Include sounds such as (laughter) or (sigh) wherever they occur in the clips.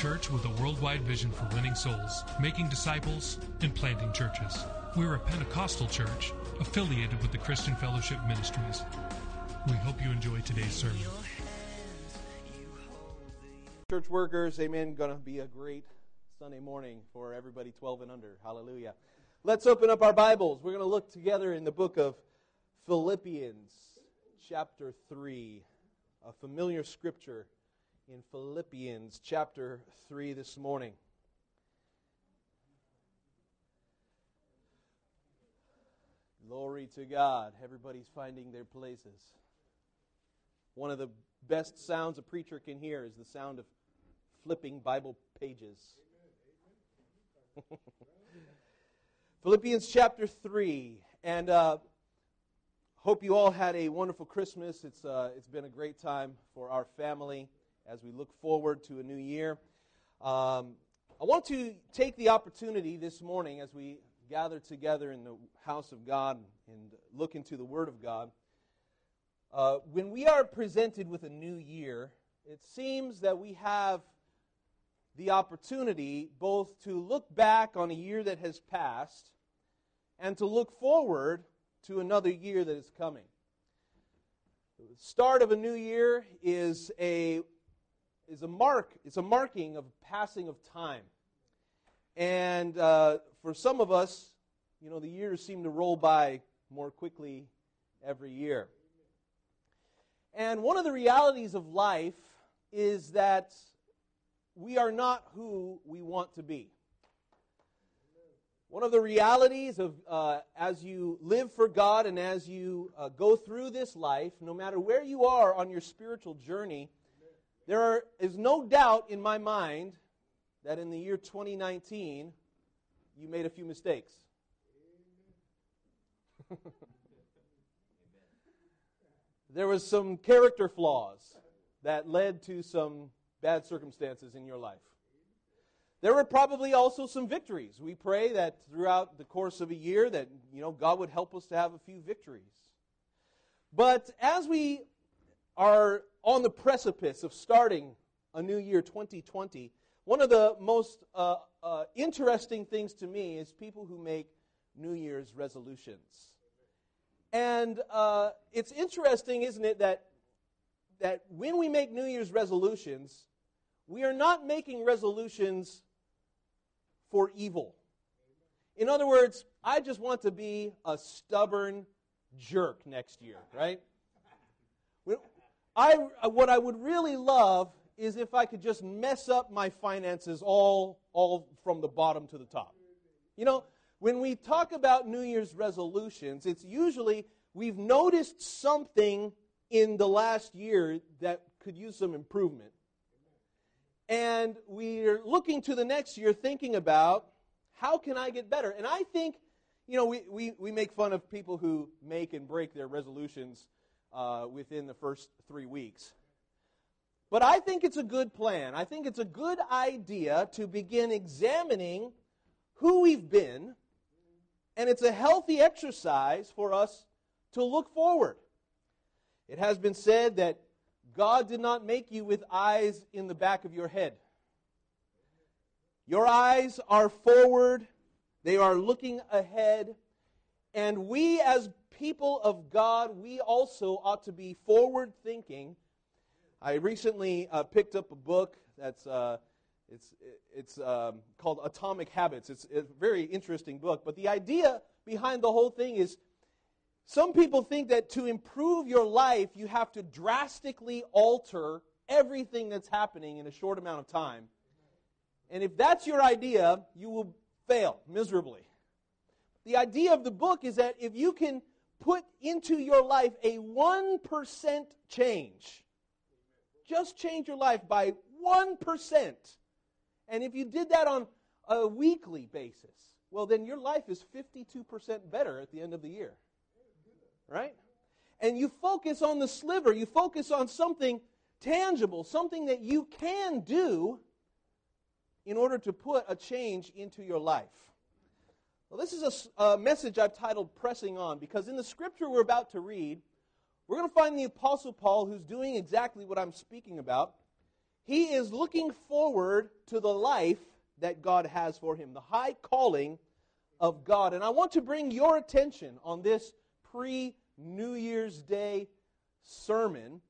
Church with a worldwide vision for winning souls, making disciples, and planting churches. We're a Pentecostal church affiliated with the Christian Fellowship Ministries. We hope you enjoy today's sermon. Church workers, amen. Going to be a great Sunday morning for everybody 12 and under. Hallelujah. Let's open up our Bibles. We're going to look together in the book of Philippians, chapter 3, a familiar scripture in Philippians, chapter 3 this morning. Glory to God. Everybody's finding their places. One of the best sounds a preacher can hear is the sound of flipping Bible pages. (laughs) Philippians chapter 3. And uh, hope you all had a wonderful Christmas. It's, uh, it's been a great time for our family as we look forward to a new year. Um, I want to take the opportunity this morning as we gather together in the house of God and look into the Word of God. Uh, when we are presented with a new year, it seems that we have the opportunity both to look back on a year that has passed and to look forward to another year that is coming. The start of a new year is a is a mark. It's a marking of passing of time, and uh, for some of us, you know, the years seem to roll by more quickly every year. And one of the realities of life is that we are not who we want to be. One of the realities of uh, as you live for God and as you uh, go through this life, no matter where you are on your spiritual journey, there are, is no doubt in my mind that in the year 2019, you made a few mistakes. (laughs) there was some character flaws that led to some bad circumstances in your life. There were probably also some victories. We pray that throughout the course of a year that you know God would help us to have a few victories. But as we are on the precipice of starting a new year 2020, one of the most uh, uh, interesting things to me is people who make New Year's resolutions. And uh, it's interesting, isn't it, that, that when we make New Year's resolutions, we are not making resolutions for evil. In other words, I just want to be a stubborn jerk next year, right? I, what I would really love is if I could just mess up my finances all, all from the bottom to the top. You know, when we talk about New Year's resolutions, it's usually we've noticed something in the last year that could use some improvement. And we're looking to the next year thinking about how can I get better? And I think, you know, we, we, we make fun of people who make and break their resolutions uh, within the first three weeks. But I think it's a good plan. I think it's a good idea to begin examining who we've been, and it's a healthy exercise for us to look forward. It has been said that God did not make you with eyes in the back of your head. Your eyes are forward, they are looking ahead, and we as people of God, we also ought to be forward thinking. I recently uh, picked up a book that's uh, it's it's um, called Atomic Habits. It's a very interesting book, but the idea behind the whole thing is some people think that to improve your life, you have to drastically alter everything that's happening in a short amount of time. And if that's your idea, you will fail miserably. The idea of the book is that if you can put into your life a 1% change, just change your life by 1%. And if you did that on a weekly basis, well, then your life is 52% better at the end of the year. Right? And you focus on the sliver, you focus on something tangible, something that you can do in order to put a change into your life. Well, this is a message I've titled Pressing On because in the scripture we're about to read, we're going to find the Apostle Paul who's doing exactly what I'm speaking about. He is looking forward to the life that God has for him, the high calling of God. And I want to bring your attention on this pre New Year's Day sermon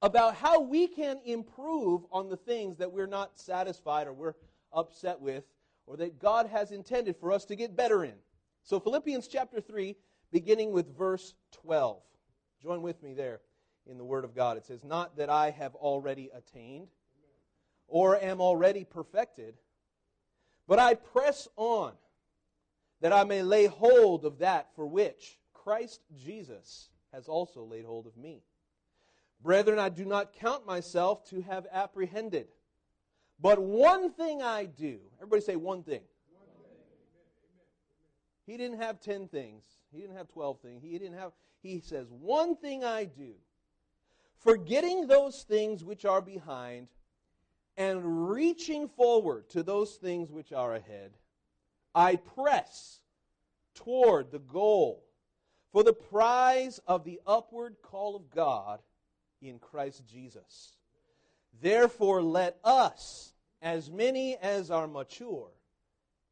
about how we can improve on the things that we're not satisfied or we're upset with or that God has intended for us to get better in. So, Philippians chapter 3, beginning with verse 12. Join with me there in the Word of God. It says, Not that I have already attained or am already perfected, but I press on that I may lay hold of that for which Christ Jesus has also laid hold of me. Brethren, I do not count myself to have apprehended. But one thing I do. Everybody say one thing. He didn't have 10 things. He didn't have 12 things. He didn't have he says, "One thing I do, forgetting those things which are behind and reaching forward to those things which are ahead, I press toward the goal for the prize of the upward call of God in Christ Jesus. Therefore, let us, as many as are mature,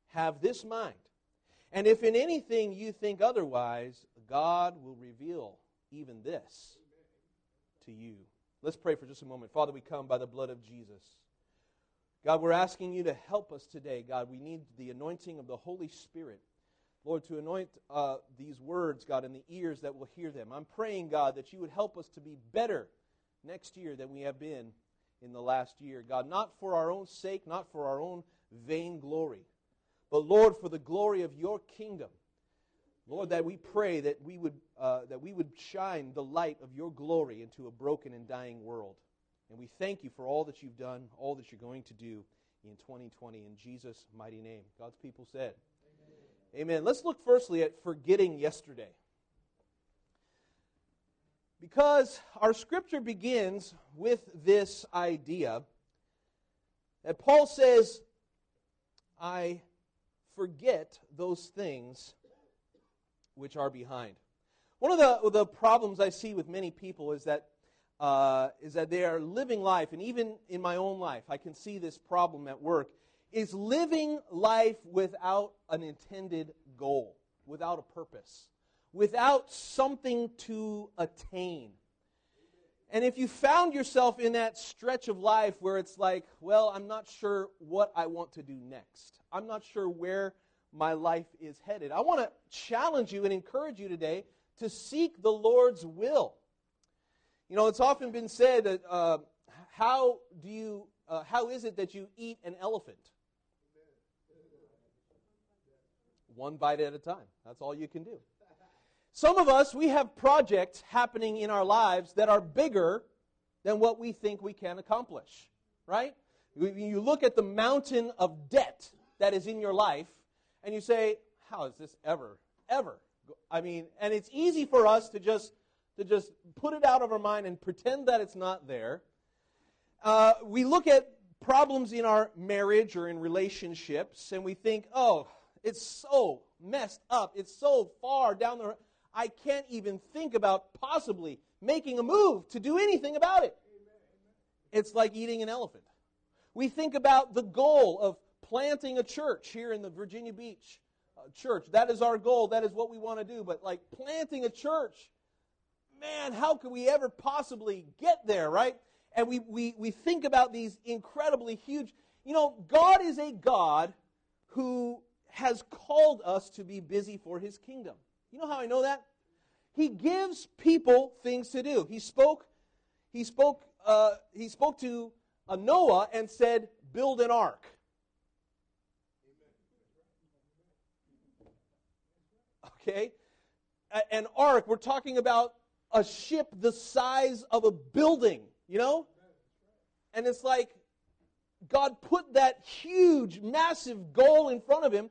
have this mind. And if in anything you think otherwise, God will reveal even this to you. Let's pray for just a moment. Father, we come by the blood of Jesus. God, we're asking you to help us today. God, we need the anointing of the Holy Spirit. Lord, to anoint uh, these words, God, in the ears that will hear them. I'm praying, God, that you would help us to be better next year than we have been in the last year. God, not for our own sake, not for our own vain glory, but Lord, for the glory of your kingdom. Lord, that we pray that we would uh, that we would shine the light of your glory into a broken and dying world. And we thank you for all that you've done, all that you're going to do in 2020 in Jesus' mighty name. God's people said. Amen. Let's look firstly at forgetting yesterday. Because our scripture begins with this idea that Paul says, I forget those things which are behind. One of the, the problems I see with many people is that, uh, is that they are living life, and even in my own life, I can see this problem at work, is living life without an intended goal, without a purpose, without something to attain. And if you found yourself in that stretch of life where it's like, well, I'm not sure what I want to do next, I'm not sure where my life is headed, I want to challenge you and encourage you today to seek the Lord's will. You know, it's often been said that uh, how do you, uh, how is it that you eat an elephant? One bite at a time. That's all you can do. Some of us, we have projects happening in our lives that are bigger than what we think we can accomplish, right? You look at the mountain of debt that is in your life, and you say, How is this ever, ever? I mean, and it's easy for us to just to just put it out of our mind and pretend that it's not there. Uh, we look at problems in our marriage or in relationships, and we think, oh, it's so messed up. It's so far down the. I can't even think about possibly making a move to do anything about it. It's like eating an elephant. We think about the goal of planting a church here in the Virginia Beach uh, church. That is our goal. That is what we want to do. But like planting a church, man, how could we ever possibly get there, right? And we, we, we think about these incredibly huge. You know, God is a God who has called us to be busy for his kingdom. You know how I know that? He gives people things to do. He spoke, he spoke, uh, he spoke to uh, Noah and said, "Build an ark." Okay, A- an ark. We're talking about a ship the size of a building. You know, and it's like God put that huge, massive goal in front of him.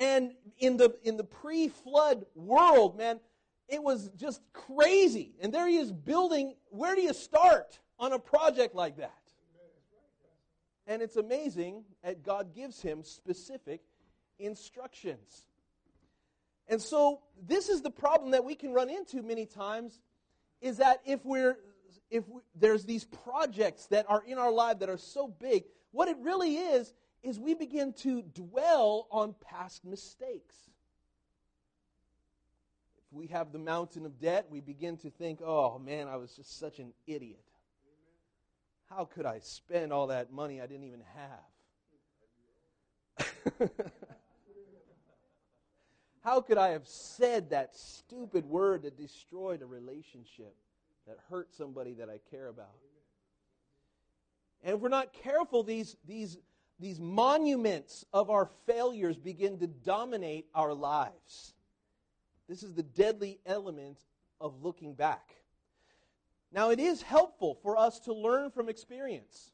And in the, in the pre flood world, man, it was just crazy. And there he is building. Where do you start on a project like that? And it's amazing that God gives him specific instructions. And so this is the problem that we can run into many times is that if we're if we, there's these projects that are in our life that are so big, what it really is is we begin to dwell on past mistakes. If we have the mountain of debt, we begin to think, "Oh man, I was just such an idiot. How could I spend all that money I didn't even have?" (laughs) How could I have said that stupid word that destroyed a relationship, that hurt somebody that I care about? And if we're not careful, these, these, these monuments of our failures begin to dominate our lives. This is the deadly element of looking back. Now, it is helpful for us to learn from experience.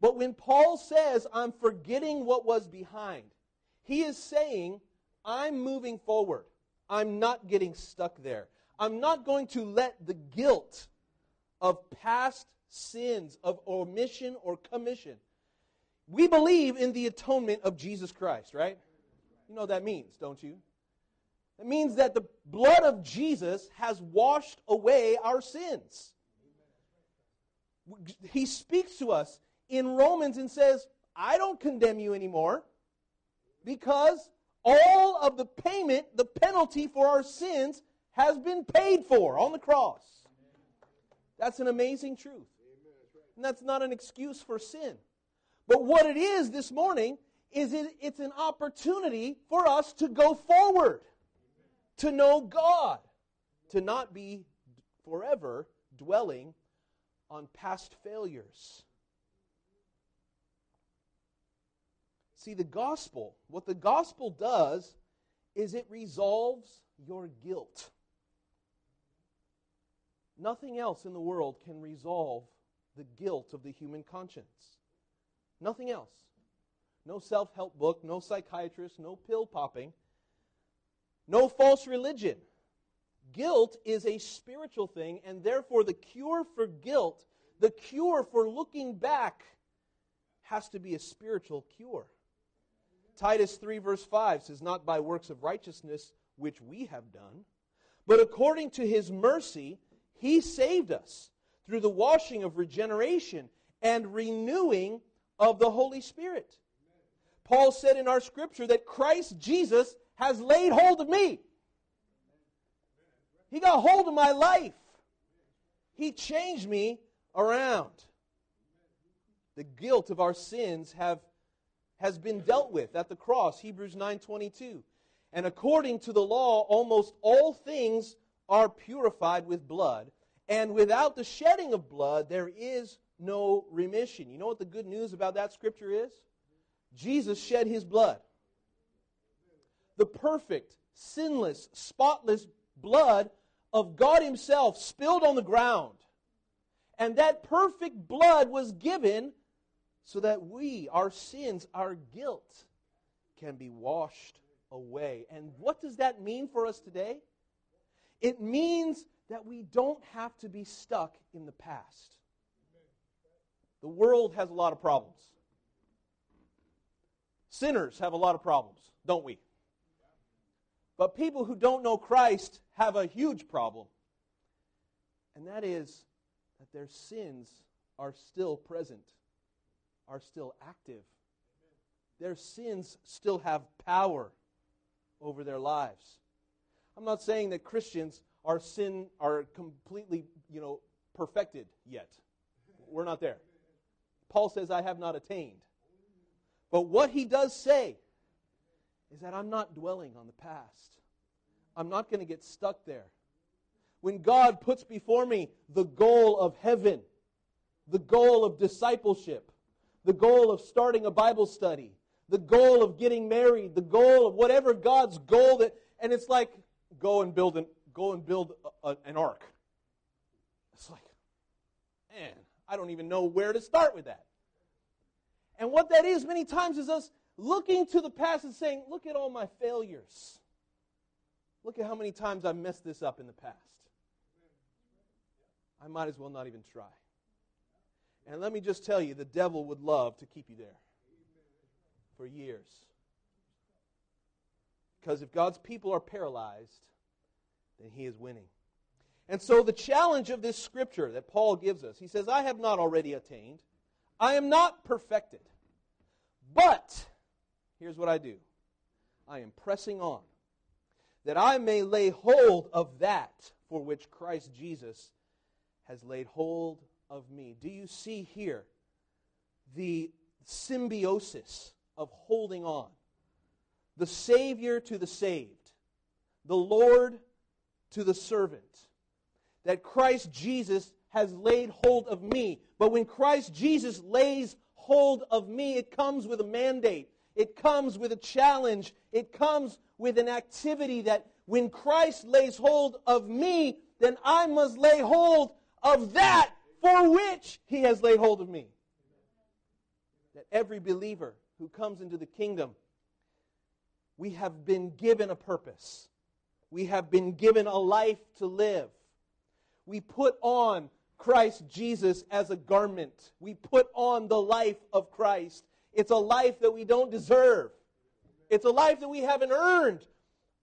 But when Paul says, I'm forgetting what was behind, he is saying, I'm moving forward. I'm not getting stuck there. I'm not going to let the guilt of past sins of omission or commission. We believe in the atonement of Jesus Christ, right? You know what that means, don't you? It means that the blood of Jesus has washed away our sins. He speaks to us in Romans and says, I don't condemn you anymore because all of the payment, the penalty for our sins, has been paid for on the cross. That's an amazing truth. And that's not an excuse for sin. But what it is this morning is it, it's an opportunity for us to go forward, to know God, to not be forever dwelling on past failures. See, the gospel, what the gospel does is it resolves your guilt. Nothing else in the world can resolve the guilt of the human conscience. Nothing else. No self help book, no psychiatrist, no pill popping, no false religion. Guilt is a spiritual thing, and therefore the cure for guilt, the cure for looking back, has to be a spiritual cure. Titus 3, verse 5 says, Not by works of righteousness which we have done, but according to his mercy, he saved us through the washing of regeneration and renewing of the Holy Spirit. Paul said in our scripture that Christ Jesus has laid hold of me. He got hold of my life. He changed me around. The guilt of our sins have has been dealt with at the cross, Hebrews 9:22. And according to the law, almost all things are purified with blood, and without the shedding of blood there is no remission. You know what the good news about that scripture is? Jesus shed his blood. The perfect, sinless, spotless blood of God himself spilled on the ground. And that perfect blood was given so that we, our sins, our guilt, can be washed away. And what does that mean for us today? It means that we don't have to be stuck in the past. The world has a lot of problems. Sinners have a lot of problems, don't we? But people who don't know Christ have a huge problem. And that is that their sins are still present are still active. Their sins still have power over their lives. I'm not saying that Christians are sin are completely, you know, perfected yet. We're not there. Paul says I have not attained. But what he does say is that I'm not dwelling on the past. I'm not going to get stuck there. When God puts before me the goal of heaven, the goal of discipleship, the goal of starting a Bible study, the goal of getting married, the goal of whatever God's goal that, and it's like, go and build an, go and build a, a, an ark. It's like, man, I don't even know where to start with that. And what that is, many times, is us looking to the past and saying, Look at all my failures. Look at how many times I've messed this up in the past. I might as well not even try. And let me just tell you, the devil would love to keep you there for years. Because if God's people are paralyzed, then he is winning. And so the challenge of this scripture that Paul gives us, he says, I have not already attained. I am not perfected. But, here's what I do I am pressing on, that I may lay hold of that for which Christ Jesus has laid hold of me. Do you see here the symbiosis of holding on? The Savior to the saved, the Lord to the servant. That Christ Jesus has laid hold of me. But when Christ Jesus lays hold of me, it comes with a mandate. It comes with a challenge. It comes with an activity that when Christ lays hold of me, then I must lay hold of that for which he has laid hold of me. That every believer who comes into the kingdom, we have been given a purpose. We have been given a life to live. We put on Christ Jesus as a garment. We put on the life of Christ. It's a life that we don't deserve. It's a life that we haven't earned,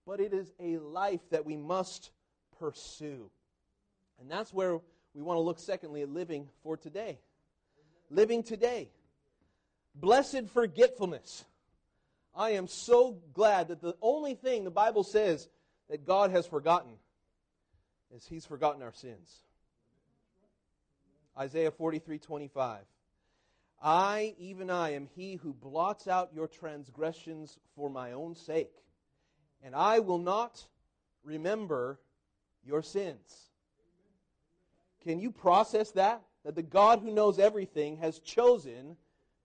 but it is a life that we must pursue. And that's where we want to look, secondly, at living for today. Living today. Blessed forgetfulness. I am so glad that the only thing the Bible says that God has forgotten is He's forgotten our sins. Isaiah 43 25. I, even I, am he who blots out your transgressions for my own sake, and I will not remember your sins. Can you process that? That the God who knows everything has chosen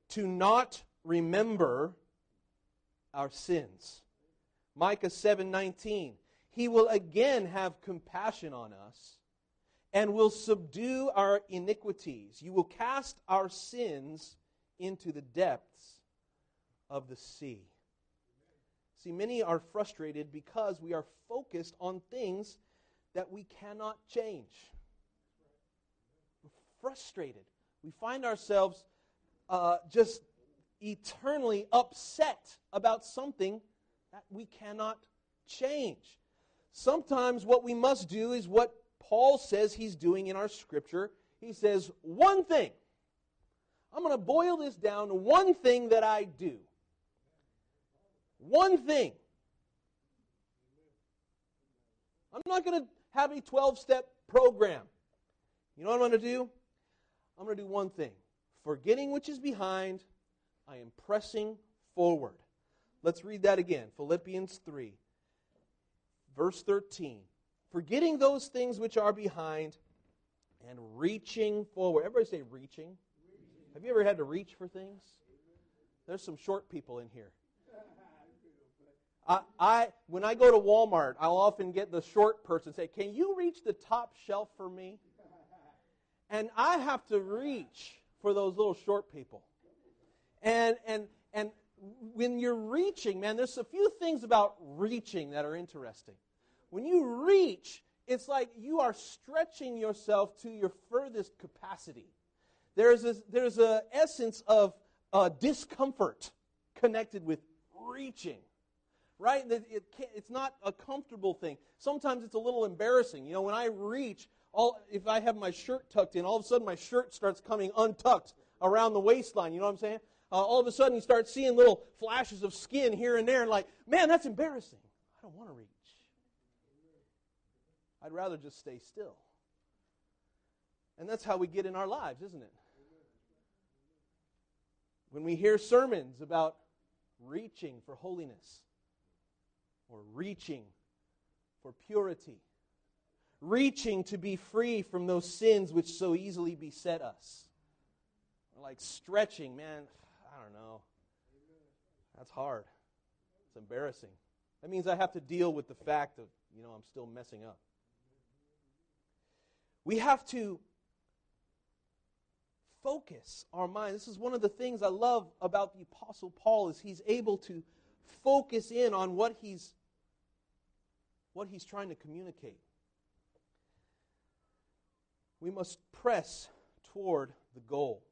to not remember our sins. Micah 7:19 He will again have compassion on us and will subdue our iniquities. You will cast our sins into the depths of the sea. See, many are frustrated because we are focused on things that we cannot change. We're frustrated. We find ourselves uh, just eternally upset about something that we cannot change. Sometimes what we must do is what Paul says he's doing in our scripture. He says, one thing. I'm going to boil this down to one thing that I do. One thing. I'm not going to have a 12 step program. You know what I'm going to do? I'm going to do one thing. Forgetting which is behind, I am pressing forward. Let's read that again. Philippians 3, verse 13 forgetting those things which are behind and reaching forward. Everybody say reaching. Have you ever had to reach for things? There's some short people in here. I, I when I go to Walmart, I'll often get the short person say, "Can you reach the top shelf for me?" And I have to reach for those little short people. And and and when you're reaching, man, there's a few things about reaching that are interesting. When you reach, it's like you are stretching yourself to your furthest capacity. There's a, there's essence of uh, discomfort connected with reaching, right? It, it it's not a comfortable thing. Sometimes it's a little embarrassing. You know, when I reach, all, if I have my shirt tucked in, all of a sudden my shirt starts coming untucked around the waistline. You know what I'm saying? Uh, all of a sudden you start seeing little flashes of skin here and there, and like, man, that's embarrassing. I don't want to reach. I'd rather just stay still. And that's how we get in our lives, isn't it? When we hear sermons about reaching for holiness or reaching for purity, reaching to be free from those sins which so easily beset us, like stretching, man, don't know. That's hard. It's embarrassing. That means I have to deal with the fact of, you know, I'm still messing up. We have to focus our mind. This is one of the things I love about the apostle Paul is he's able to focus in on what he's what he's trying to communicate. We must press toward the goal.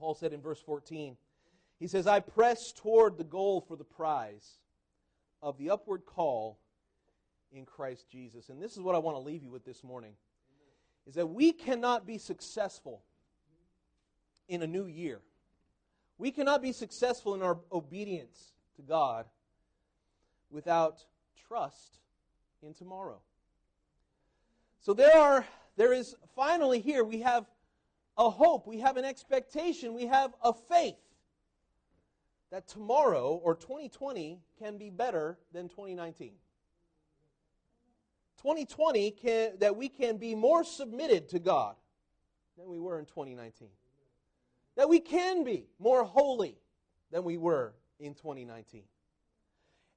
Paul said in verse 14, he says, I press toward the goal for the prize of the upward call in Christ Jesus. And this is what I want to leave you with this morning is that we cannot be successful in a new year. We cannot be successful in our obedience to God without trust in tomorrow. So there are there is finally here we have a hope, we have an expectation, we have a faith that tomorrow or 2020 can be better than 2019. 2020 can, that we can be more submitted to God than we were in 2019. That we can be more holy than we were in 2019.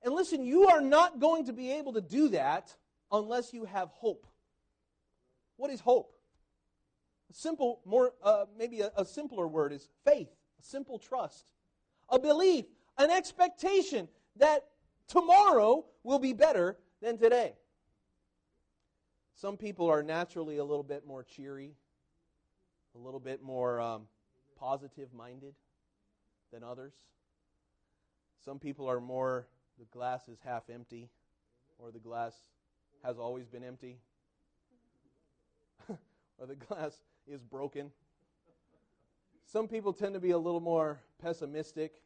And listen, you are not going to be able to do that unless you have hope. What is hope? Simple, more uh, maybe a, a simpler word is faith, a simple trust, a belief, an expectation that tomorrow will be better than today. Some people are naturally a little bit more cheery, a little bit more um, positive minded than others. Some people are more, the glass is half empty, or the glass has always been empty, (laughs) or the glass is broken. Some people tend to be a little more pessimistic,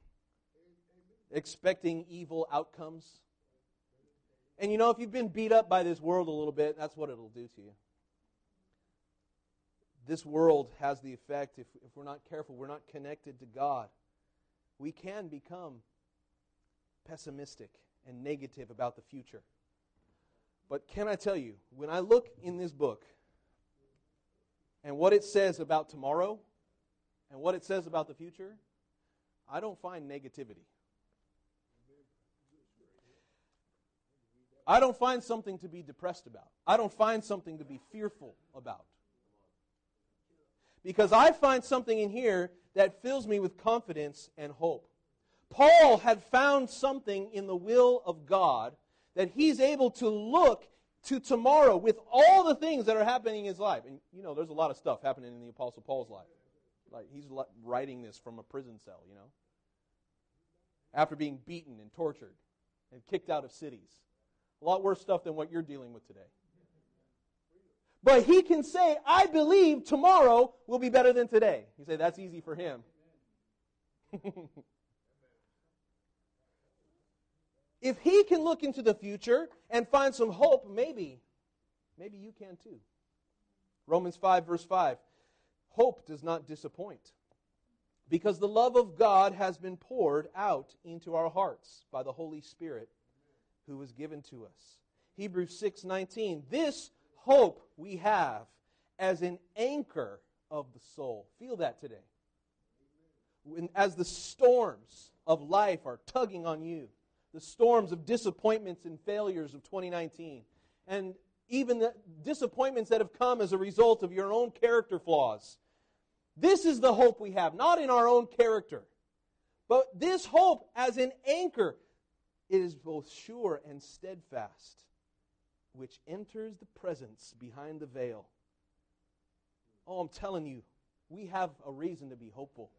expecting evil outcomes. And you know, if you've been beat up by this world a little bit, that's what it'll do to you. This world has the effect, if, if we're not careful, we're not connected to God, we can become pessimistic and negative about the future. But can I tell you, when I look in this book and what it says about tomorrow and what it says about the future, I don't find negativity. I don't find something to be depressed about. I don't find something to be fearful about. Because I find something in here that fills me with confidence and hope. Paul had found something in the will of God that he's able to look to tomorrow with all the things that are happening in his life. And you know, there's a lot of stuff happening in the Apostle Paul's life. Like he's writing this from a prison cell, you know, after being beaten and tortured and kicked out of cities. A lot worse stuff than what you're dealing with today. But he can say, I believe tomorrow will be better than today. You say, that's easy for him. (laughs) if he can look into the future and find some hope, maybe, maybe you can too. Romans 5, verse 5. Hope does not disappoint because the love of God has been poured out into our hearts by the Holy Spirit who was given to us. Hebrews 6:19 This hope we have as an anchor of the soul. Feel that today. When, as the storms of life are tugging on you, the storms of disappointments and failures of 2019, and even the disappointments that have come as a result of your own character flaws. This is the hope we have, not in our own character, but this hope as an anchor it is both sure and steadfast, which enters the presence behind the veil. Oh, I'm telling you, we have a reason to be hopeful.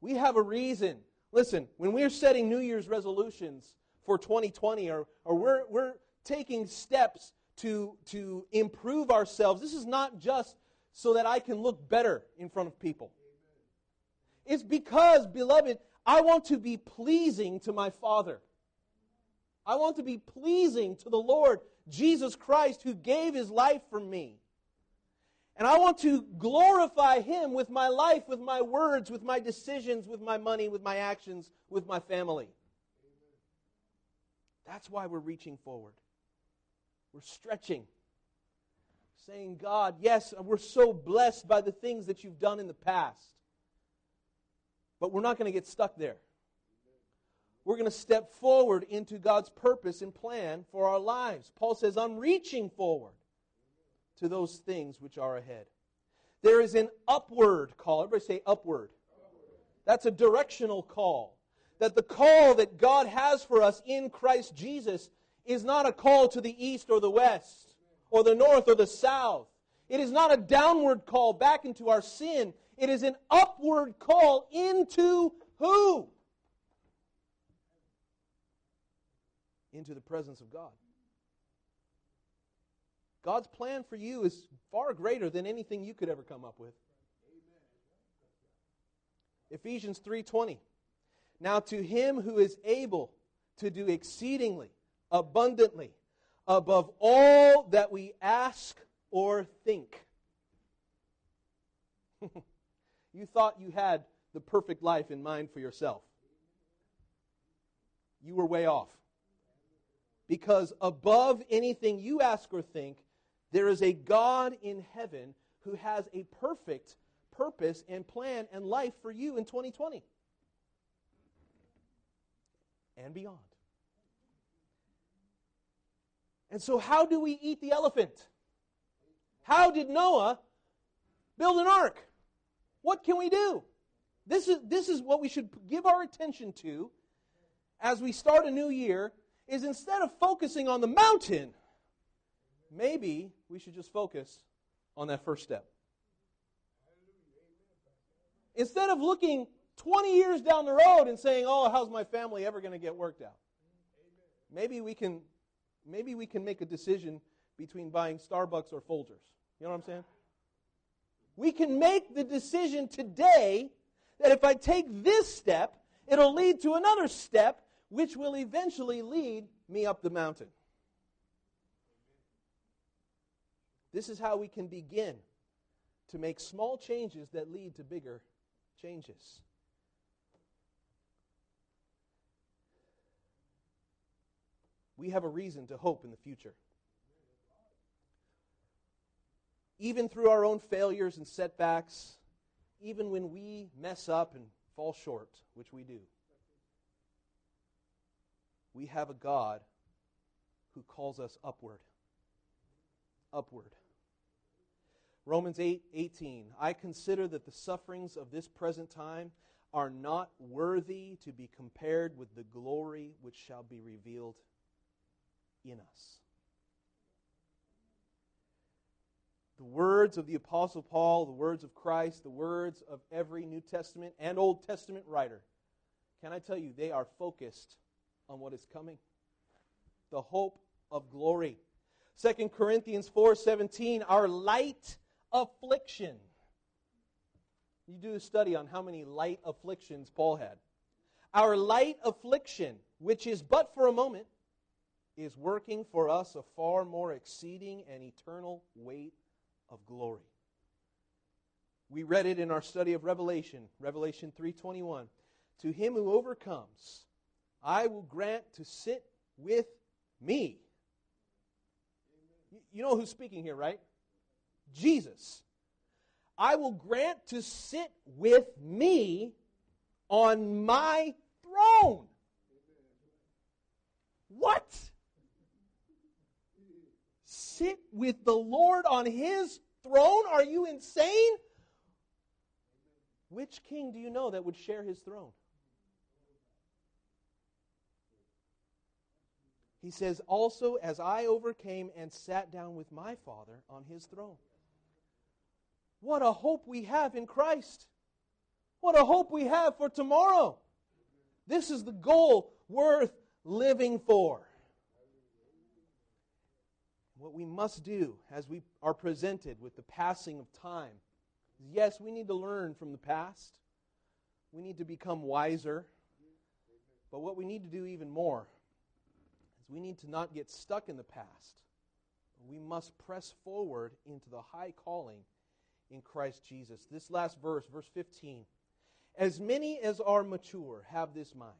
We have a reason. Listen, when we're setting New Year's resolutions for 2020 or, or we're, we're taking steps to, to improve ourselves, this is not just so that I can look better in front of people. It's because, beloved, I want to be pleasing to my Father. I want to be pleasing to the Lord Jesus Christ who gave his life for me. And I want to glorify him with my life, with my words, with my decisions, with my money, with my actions, with my family. That's why we're reaching forward. We're stretching. Saying, God, yes, we're so blessed by the things that you've done in the past. But we're not going to get stuck there. We're going to step forward into God's purpose and plan for our lives. Paul says, I'm reaching forward to those things which are ahead. There is an upward call. Everybody say upward. That's a directional call. That the call that God has for us in Christ Jesus is not a call to the east or the west, or the north or the south. It is not a downward call back into our sin. It is an upward call into who? Into the presence of God. God's plan for you is far greater than anything you could ever come up with. Ephesians 3:20 Now to him who is able to do exceedingly abundantly above all that we ask or think. (laughs) you thought you had the perfect life in mind for yourself. You were way off. Because above anything you ask or think, there is a God in heaven who has a perfect purpose and plan and life for you in 2020 and beyond. And so, how do we eat the elephant? How did Noah build an ark? What can we do? This is, this is what we should give our attention to as we start a new year is instead of focusing on the mountain, maybe we should just focus on that first step. Instead of looking 20 years down the road and saying, "Oh, how's my family ever going to get worked out?" Maybe we can maybe we can make a decision between buying Starbucks or Folgers. You know what I'm saying? We can make the decision today that if I take this step, it'll lead to another step, which will eventually lead me up the mountain. This is how we can begin to make small changes that lead to bigger changes. We have a reason to hope in the future. Even through our own failures and setbacks, even when we mess up and fall short, which we do, we have a God who calls us upward. Upward. Romans 8 18. I consider that the sufferings of this present time are not worthy to be compared with the glory which shall be revealed in us. The words of the Apostle Paul, the words of Christ, the words of every New Testament and Old Testament writer, can I tell you, they are focused on what is coming the hope of glory. 2 Corinthians 4:17 our light affliction. You do a study on how many light afflictions Paul had. Our light affliction, which is but for a moment, is working for us a far more exceeding and eternal weight of glory. We read it in our study of Revelation, Revelation 3:21. To him who overcomes, I will grant to sit with me. You know who's speaking here, right? Jesus. I will grant to sit with me on my throne. What? Sit with the Lord on his throne? Are you insane? Which king do you know that would share his throne? He says, Also, as I overcame and sat down with my Father on his throne. What a hope we have in Christ. What a hope we have for tomorrow. This is the goal worth living for. What we must do as we are presented with the passing of time is yes, we need to learn from the past. We need to become wiser. But what we need to do even more is we need to not get stuck in the past. We must press forward into the high calling in Christ Jesus. This last verse, verse 15. As many as are mature have this mind.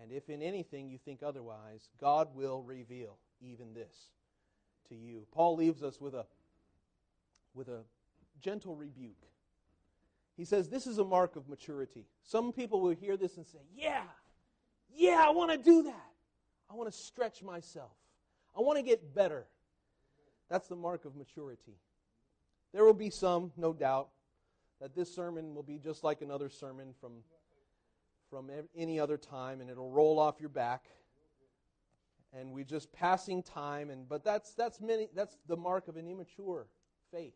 And if in anything you think otherwise, God will reveal even this to you. Paul leaves us with a with a gentle rebuke. He says this is a mark of maturity. Some people will hear this and say, "Yeah. Yeah, I want to do that. I want to stretch myself. I want to get better." That's the mark of maturity. There will be some, no doubt, that this sermon will be just like another sermon from, from any other time, and it'll roll off your back. And we're just passing time, and but that's that's many that's the mark of an immature faith.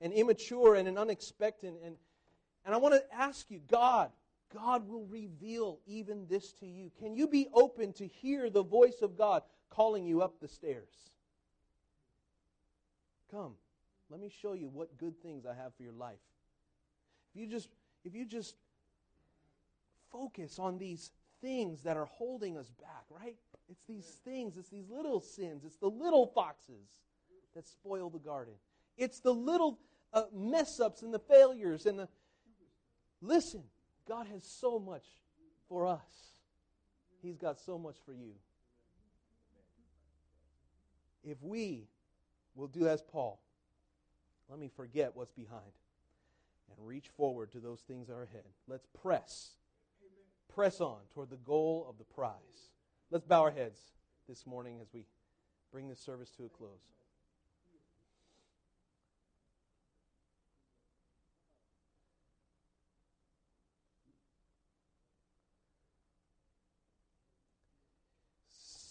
An immature and an unexpected and and I want to ask you, God, God will reveal even this to you. Can you be open to hear the voice of God calling you up the stairs? Come, let me show you what good things I have for your life. If you just if you just focus on these things that are holding us back, right? It's these things, it's these little sins, it's the little foxes that spoil the garden. It's the little uh, mess ups and the failures and the Listen, God has so much for us. He's got so much for you. If we will do as Paul, let me forget what's behind and reach forward to those things that are ahead. Let's press. Press on toward the goal of the prize. Let's bow our heads this morning as we bring this service to a close.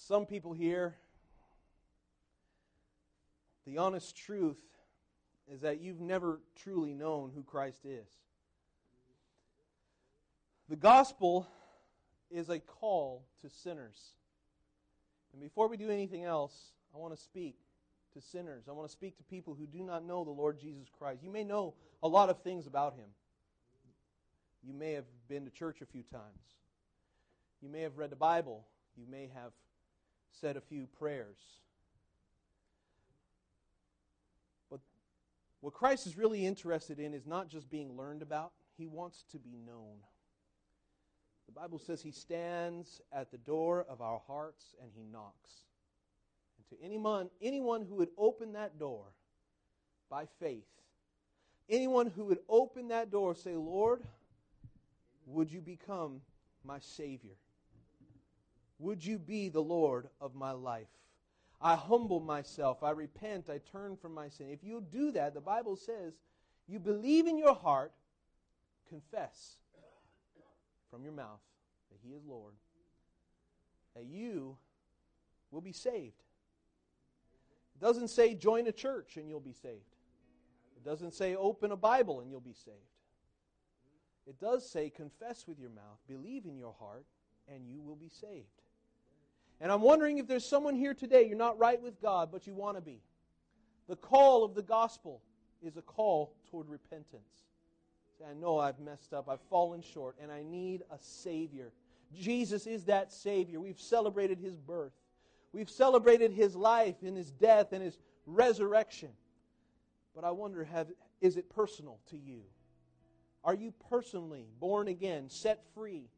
Some people here, the honest truth is that you've never truly known who Christ is. The gospel is a call to sinners. And before we do anything else, I want to speak to sinners. I want to speak to people who do not know the Lord Jesus Christ. You may know a lot of things about him. You may have been to church a few times. You may have read the Bible. You may have said a few prayers. What Christ is really interested in is not just being learned about, he wants to be known. The Bible says he stands at the door of our hearts and he knocks. And to anyone, anyone who would open that door by faith, anyone who would open that door, say, Lord, would you become my Savior? Would you be the Lord of my life? I humble myself. I repent. I turn from my sin. If you do that, the Bible says you believe in your heart, confess from your mouth that He is Lord, that you will be saved. It doesn't say join a church and you'll be saved. It doesn't say open a Bible and you'll be saved. It does say confess with your mouth, believe in your heart, and you will be saved. And I'm wondering if there's someone here today, you're not right with God, but you want to be. The call of the gospel is a call toward repentance. I know I've messed up, I've fallen short, and I need a Savior. Jesus is that Savior. We've celebrated His birth, we've celebrated His life and His death and His resurrection. But I wonder, have, is it personal to you? Are you personally born again, set free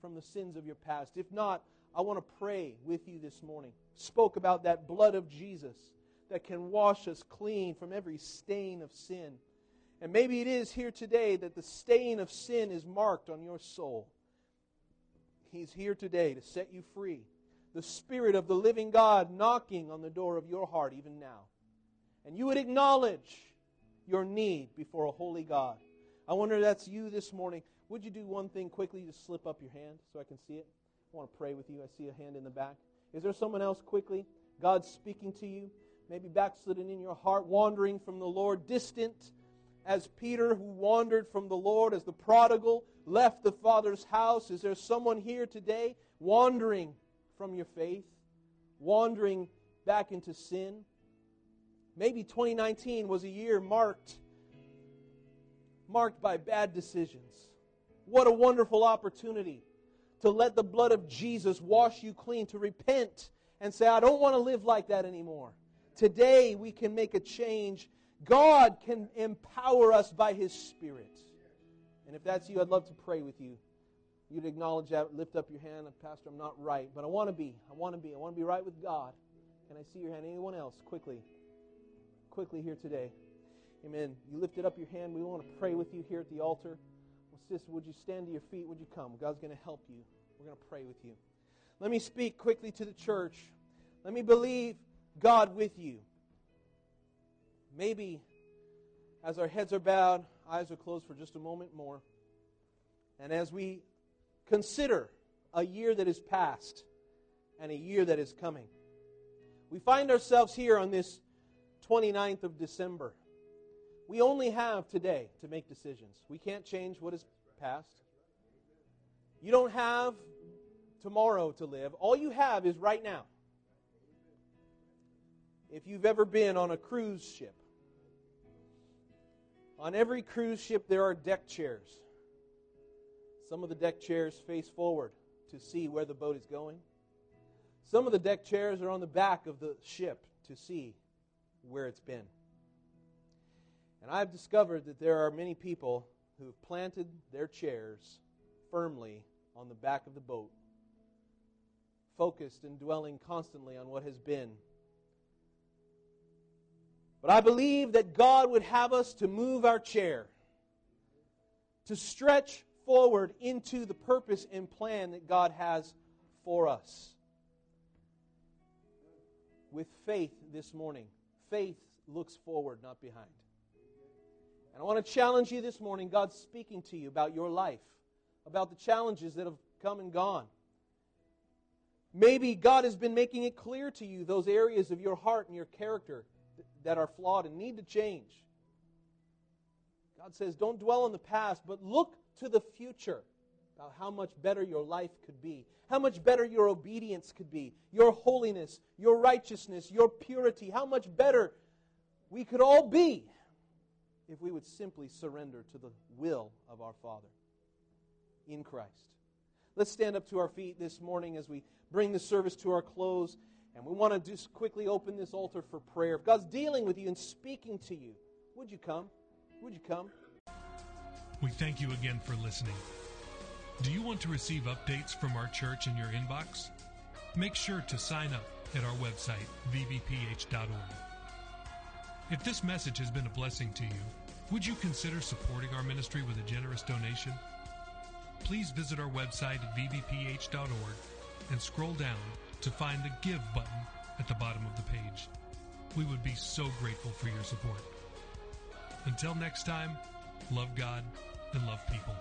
from the sins of your past? If not, I want to pray with you this morning. Spoke about that blood of Jesus that can wash us clean from every stain of sin. And maybe it is here today that the stain of sin is marked on your soul. He's here today to set you free. The Spirit of the living God knocking on the door of your heart even now. And you would acknowledge your need before a holy God. I wonder if that's you this morning. Would you do one thing quickly? Just slip up your hand so I can see it. I want to pray with you. I see a hand in the back. Is there someone else quickly? God's speaking to you, maybe backslidden in your heart, wandering from the Lord, distant as Peter who wandered from the Lord, as the prodigal left the Father's house. Is there someone here today wandering from your faith, wandering back into sin? Maybe 2019 was a year marked marked by bad decisions. What a wonderful opportunity to let the blood of Jesus wash you clean, to repent and say, I don't want to live like that anymore. Today we can make a change. God can empower us by His Spirit. And if that's you, I'd love to pray with you. You'd acknowledge that, lift up your hand, Pastor, I'm not right, but I want to be. I want to be. I want to be right with God. Can I see your hand? Anyone else? Quickly. Quickly here today. Amen. You lifted up your hand. We want to pray with you here at the altar. Sister, would you stand to your feet? Would you come? God's going to help you. We're going to pray with you. Let me speak quickly to the church. Let me believe God with you. Maybe as our heads are bowed, eyes are closed for just a moment more, and as we consider a year that is past and a year that is coming, we find ourselves here on this 29th of December. We only have today to make decisions. We can't change what is past. You don't have tomorrow to live. All you have is right now. If you've ever been on a cruise ship, on every cruise ship there are deck chairs. Some of the deck chairs face forward to see where the boat is going. Some of the deck chairs are on the back of the ship to see where it's been. And I've discovered that there are many people who have planted their chairs firmly on the back of the boat, focused and dwelling constantly on what has been. But I believe that God would have us to move our chair, to stretch forward into the purpose and plan that God has for us. With faith this morning, faith looks forward, not behind. And I want to challenge you this morning. God's speaking to you about your life, about the challenges that have come and gone. Maybe God has been making it clear to you those areas of your heart and your character that are flawed and need to change. God says, don't dwell on the past, but look to the future about how much better your life could be, how much better your obedience could be, your holiness, your righteousness, your purity, how much better we could all be if we would simply surrender to the will of our Father in Christ. Let's stand up to our feet this morning as we bring the service to our close. And we want to just quickly open this altar for prayer. If God's dealing with you and speaking to you, would you come? Would you come? We thank you again for listening. Do you want to receive updates from our church in your inbox? Make sure to sign up at our website, vbph.org. If this message has been a blessing to you, would you consider supporting our ministry with a generous donation? Please visit our website at vbph.org and scroll down to find the Give button at the bottom of the page. We would be so grateful for your support. Until next time, love God and love people.